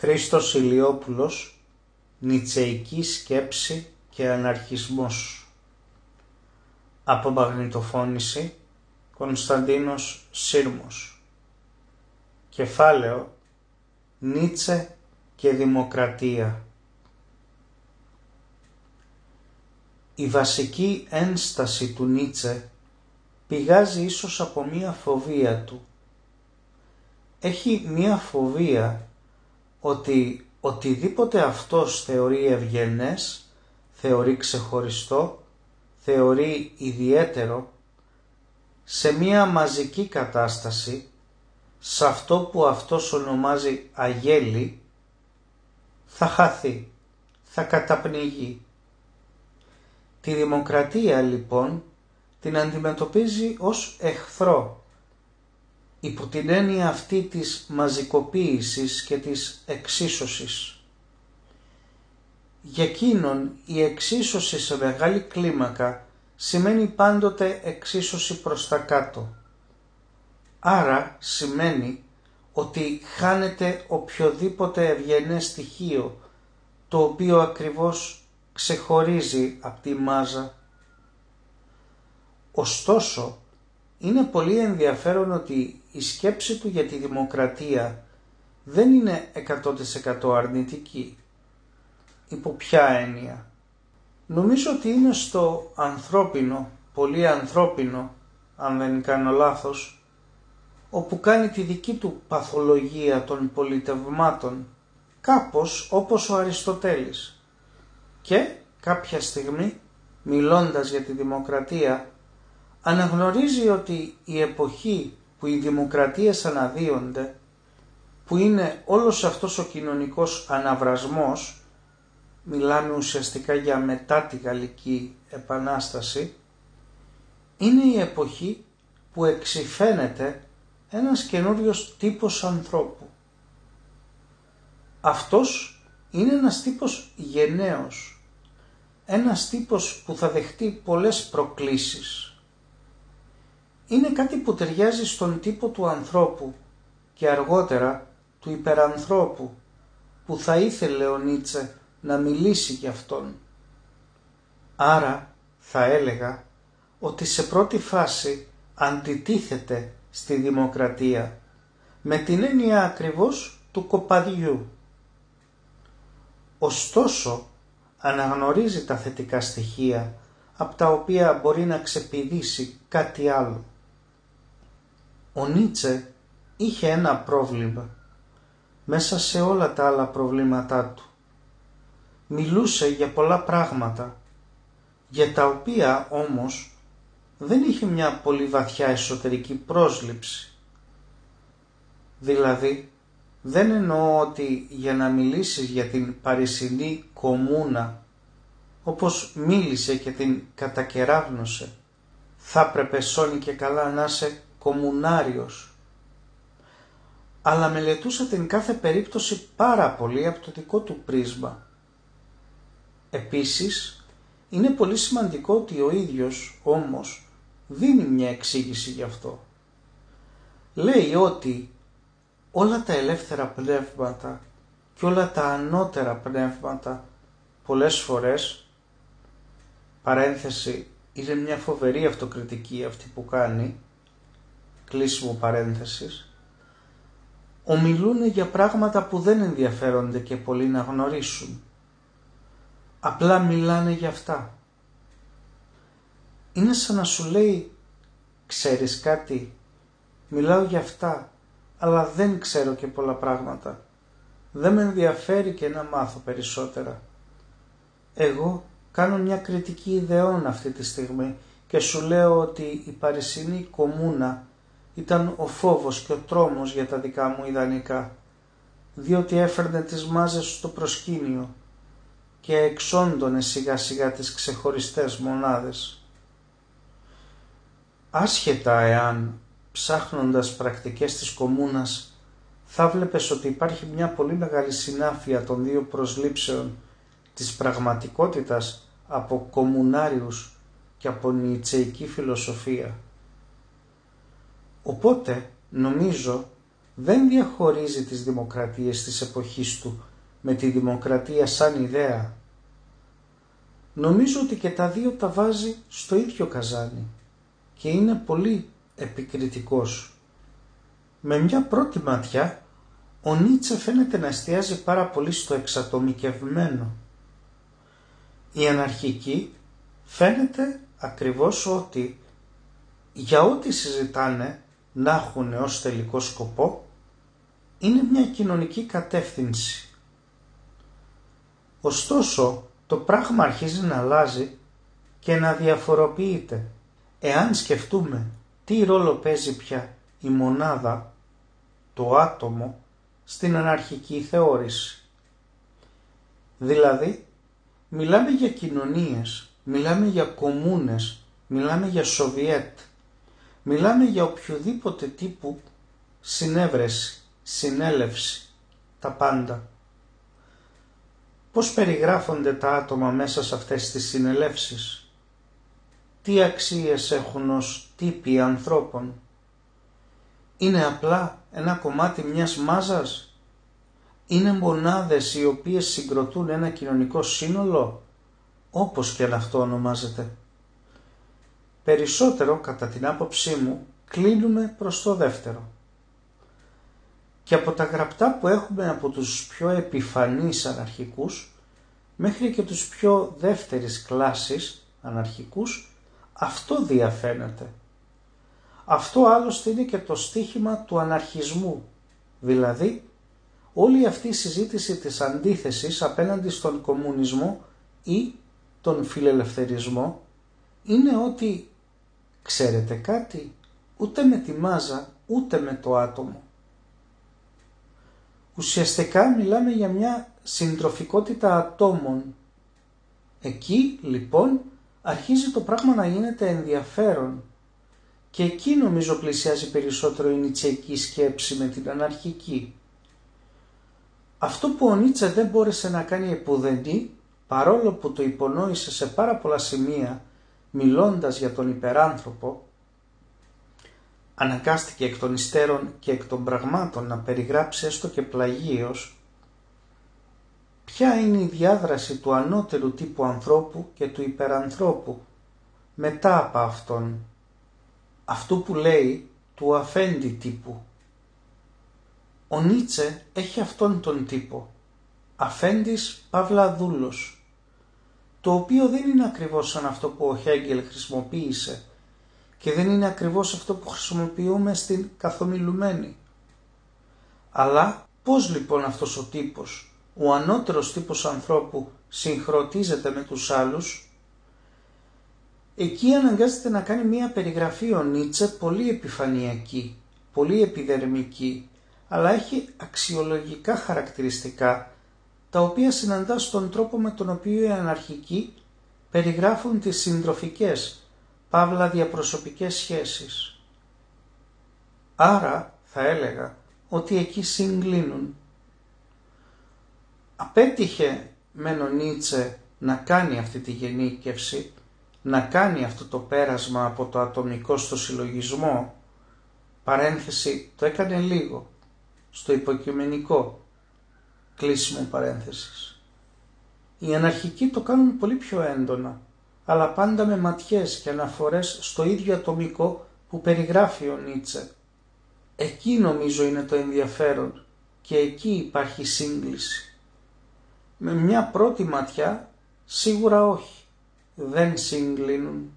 Χρήστος Ηλιόπουλος Νιτσεϊκή σκέψη και αναρχισμός. Από μαγνητοφώνηση Κωνσταντίνος Σύρμος. Κεφάλαιο Νίτσε και Δημοκρατία. Η βασική ένσταση του Νίτσε πηγάζει ίσως από μία φοβία του. Έχει μία φοβία ότι οτιδήποτε αυτός θεωρεί ευγενές, θεωρεί ξεχωριστό, θεωρεί ιδιαίτερο, σε μία μαζική κατάσταση, σε αυτό που αυτός ονομάζει αγέλη, θα χαθεί, θα καταπνιγεί. Τη δημοκρατία λοιπόν την αντιμετωπίζει ως εχθρό υπό την έννοια αυτή της μαζικοποίησης και της εξίσωσης. Για εκείνον η εξίσωση σε μεγάλη κλίμακα σημαίνει πάντοτε εξίσωση προς τα κάτω. Άρα σημαίνει ότι χάνεται οποιοδήποτε ευγενές στοιχείο το οποίο ακριβώς ξεχωρίζει από τη μάζα. Ωστόσο, είναι πολύ ενδιαφέρον ότι η σκέψη του για τη δημοκρατία δεν είναι 100% αρνητική. Υπό ποια έννοια. Νομίζω ότι είναι στο ανθρώπινο, πολύ ανθρώπινο, αν δεν κάνω λάθος, όπου κάνει τη δική του παθολογία των πολιτευμάτων, κάπως όπως ο Αριστοτέλης. Και κάποια στιγμή, μιλώντας για τη δημοκρατία, αναγνωρίζει ότι η εποχή που οι δημοκρατίες αναδύονται, που είναι όλος αυτός ο κοινωνικός αναβρασμός, μιλάμε ουσιαστικά για μετά τη Γαλλική Επανάσταση, είναι η εποχή που εξηφαίνεται ένας καινούριος τύπος ανθρώπου. Αυτός είναι ένας τύπος γενναίος, ένας τύπος που θα δεχτεί πολλές προκλήσεις είναι κάτι που ταιριάζει στον τύπο του ανθρώπου και αργότερα του υπερανθρώπου που θα ήθελε ο Νίτσε να μιλήσει για αυτόν. Άρα θα έλεγα ότι σε πρώτη φάση αντιτίθεται στη δημοκρατία με την έννοια ακριβώς του κοπαδιού. Ωστόσο αναγνωρίζει τα θετικά στοιχεία από τα οποία μπορεί να ξεπηδήσει κάτι άλλο. Ο Νίτσε είχε ένα πρόβλημα μέσα σε όλα τα άλλα προβλήματά του. Μιλούσε για πολλά πράγματα, για τα οποία όμως δεν είχε μια πολύ βαθιά εσωτερική πρόσληψη. Δηλαδή, δεν εννοώ ότι για να μιλήσεις για την Παρισινή κομμούνα, όπως μίλησε και την κατακεράβνωσε, θα έπρεπε σώνει και καλά να είσαι κομμουνάριος. Αλλά μελετούσα την κάθε περίπτωση πάρα πολύ από το δικό του πρίσμα. Επίσης, είναι πολύ σημαντικό ότι ο ίδιος όμως δίνει μια εξήγηση γι' αυτό. Λέει ότι όλα τα ελεύθερα πνεύματα και όλα τα ανώτερα πνεύματα πολλές φορές, παρένθεση, είναι μια φοβερή αυτοκριτική αυτή που κάνει, κλείσιμο παρένθεσης, ομιλούν για πράγματα που δεν ενδιαφέρονται και πολύ να γνωρίσουν. Απλά μιλάνε για αυτά. Είναι σαν να σου λέει, ξέρεις κάτι, μιλάω για αυτά, αλλά δεν ξέρω και πολλά πράγματα. Δεν με ενδιαφέρει και να μάθω περισσότερα. Εγώ κάνω μια κριτική ιδεών αυτή τη στιγμή και σου λέω ότι η Παρισινή κομμούνα ήταν ο φόβος και ο τρόμος για τα δικά μου ιδανικά, διότι έφερνε τις μάζες στο προσκήνιο και εξόντωνε σιγά σιγά τις ξεχωριστές μονάδες. Άσχετα εάν, ψάχνοντας πρακτικές της κομμούνας, θα βλέπες ότι υπάρχει μια πολύ μεγάλη συνάφεια των δύο προσλήψεων της πραγματικότητας από κομμουνάριους και από νητσεϊκή φιλοσοφία. Οπότε νομίζω δεν διαχωρίζει τις δημοκρατίες της εποχής του με τη δημοκρατία σαν ιδέα. Νομίζω ότι και τα δύο τα βάζει στο ίδιο καζάνι και είναι πολύ επικριτικός. Με μια πρώτη ματιά, ο Νίτσε φαίνεται να εστιάζει πάρα πολύ στο εξατομικευμένο. Η αναρχική φαίνεται ακριβώς ότι για ό,τι συζητάνε να έχουν ως τελικό σκοπό είναι μια κοινωνική κατεύθυνση. Ωστόσο, το πράγμα αρχίζει να αλλάζει και να διαφοροποιείται. Εάν σκεφτούμε τι ρόλο παίζει πια η μονάδα, το άτομο, στην αναρχική θεώρηση. Δηλαδή, μιλάμε για κοινωνίες, μιλάμε για κομμούνες, μιλάμε για Σοβιέτ, μιλάμε για οποιοδήποτε τύπου συνέβρεση, συνέλευση, τα πάντα. Πώς περιγράφονται τα άτομα μέσα σε αυτές τις συνελεύσεις; Τι αξίες έχουν ως τύποι ανθρώπων; Είναι απλά ένα κομμάτι μιας μάζας; Είναι μονάδες οι οποίες συγκροτούν ένα κοινωνικό σύνολο, όπως και αν αυτό ονομάζεται. Περισσότερο, κατά την άποψή μου, κλείνουμε προς το δεύτερο. Και από τα γραπτά που έχουμε από τους πιο επιφανείς αναρχικούς μέχρι και τους πιο δεύτερης κλάσης αναρχικούς, αυτό διαφαίνεται. Αυτό άλλωστε είναι και το στίχημα του αναρχισμού, δηλαδή όλη αυτή η συζήτηση της αντίθεσης απέναντι στον κομμουνισμό ή τον φιλελευθερισμό είναι ότι ξέρετε κάτι ούτε με τη μάζα ούτε με το άτομο. Ουσιαστικά μιλάμε για μια συντροφικότητα ατόμων. Εκεί λοιπόν αρχίζει το πράγμα να γίνεται ενδιαφέρον και εκεί νομίζω πλησιάζει περισσότερο η νητσιακή σκέψη με την αναρχική. Αυτό που ο Νίτσε δεν μπόρεσε να κάνει επουδενή, παρόλο που το υπονόησε σε πάρα πολλά σημεία μιλώντας για τον υπεράνθρωπο, αναγκάστηκε εκ των υστέρων και εκ των πραγμάτων να περιγράψει έστω και πλαγίως ποια είναι η διάδραση του ανώτερου τύπου ανθρώπου και του υπερανθρώπου μετά από αυτόν, αυτού που λέει του αφέντη τύπου. Ο Νίτσε έχει αυτόν τον τύπο, αφέντης παύλα δούλος, το οποίο δεν είναι ακριβώς σαν αυτό που ο Χέγγελ χρησιμοποίησε και δεν είναι ακριβώς αυτό που χρησιμοποιούμε στην καθομιλουμένη. Αλλά πώς λοιπόν αυτός ο τύπος, ο ανώτερος τύπος ανθρώπου συγχρονίζεται με τους άλλους, εκεί αναγκάζεται να κάνει μία περιγραφή ο Νίτσε πολύ επιφανειακή, πολύ επιδερμική, αλλά έχει αξιολογικά χαρακτηριστικά, τα οποία συναντά στον τρόπο με τον οποίο οι αναρχικοί περιγράφουν τις συντροφικές, παύλα διαπροσωπικές σχέσεις. Άρα θα έλεγα ότι εκεί συγκλίνουν. Απέτυχε μεν Νίτσε να κάνει αυτή τη γενίκευση, να κάνει αυτό το πέρασμα από το ατομικό στο συλλογισμό, παρένθεση το έκανε λίγο, στο υποκειμενικό, κλείσιμο παρένθεσης. Οι αναρχικοί το κάνουν πολύ πιο έντονα, αλλά πάντα με ματιές και αναφορές στο ίδιο ατομικό που περιγράφει ο Νίτσε. Εκεί νομίζω είναι το ενδιαφέρον και εκεί υπάρχει σύγκληση. Με μια πρώτη ματιά σίγουρα όχι, δεν συγκλίνουν.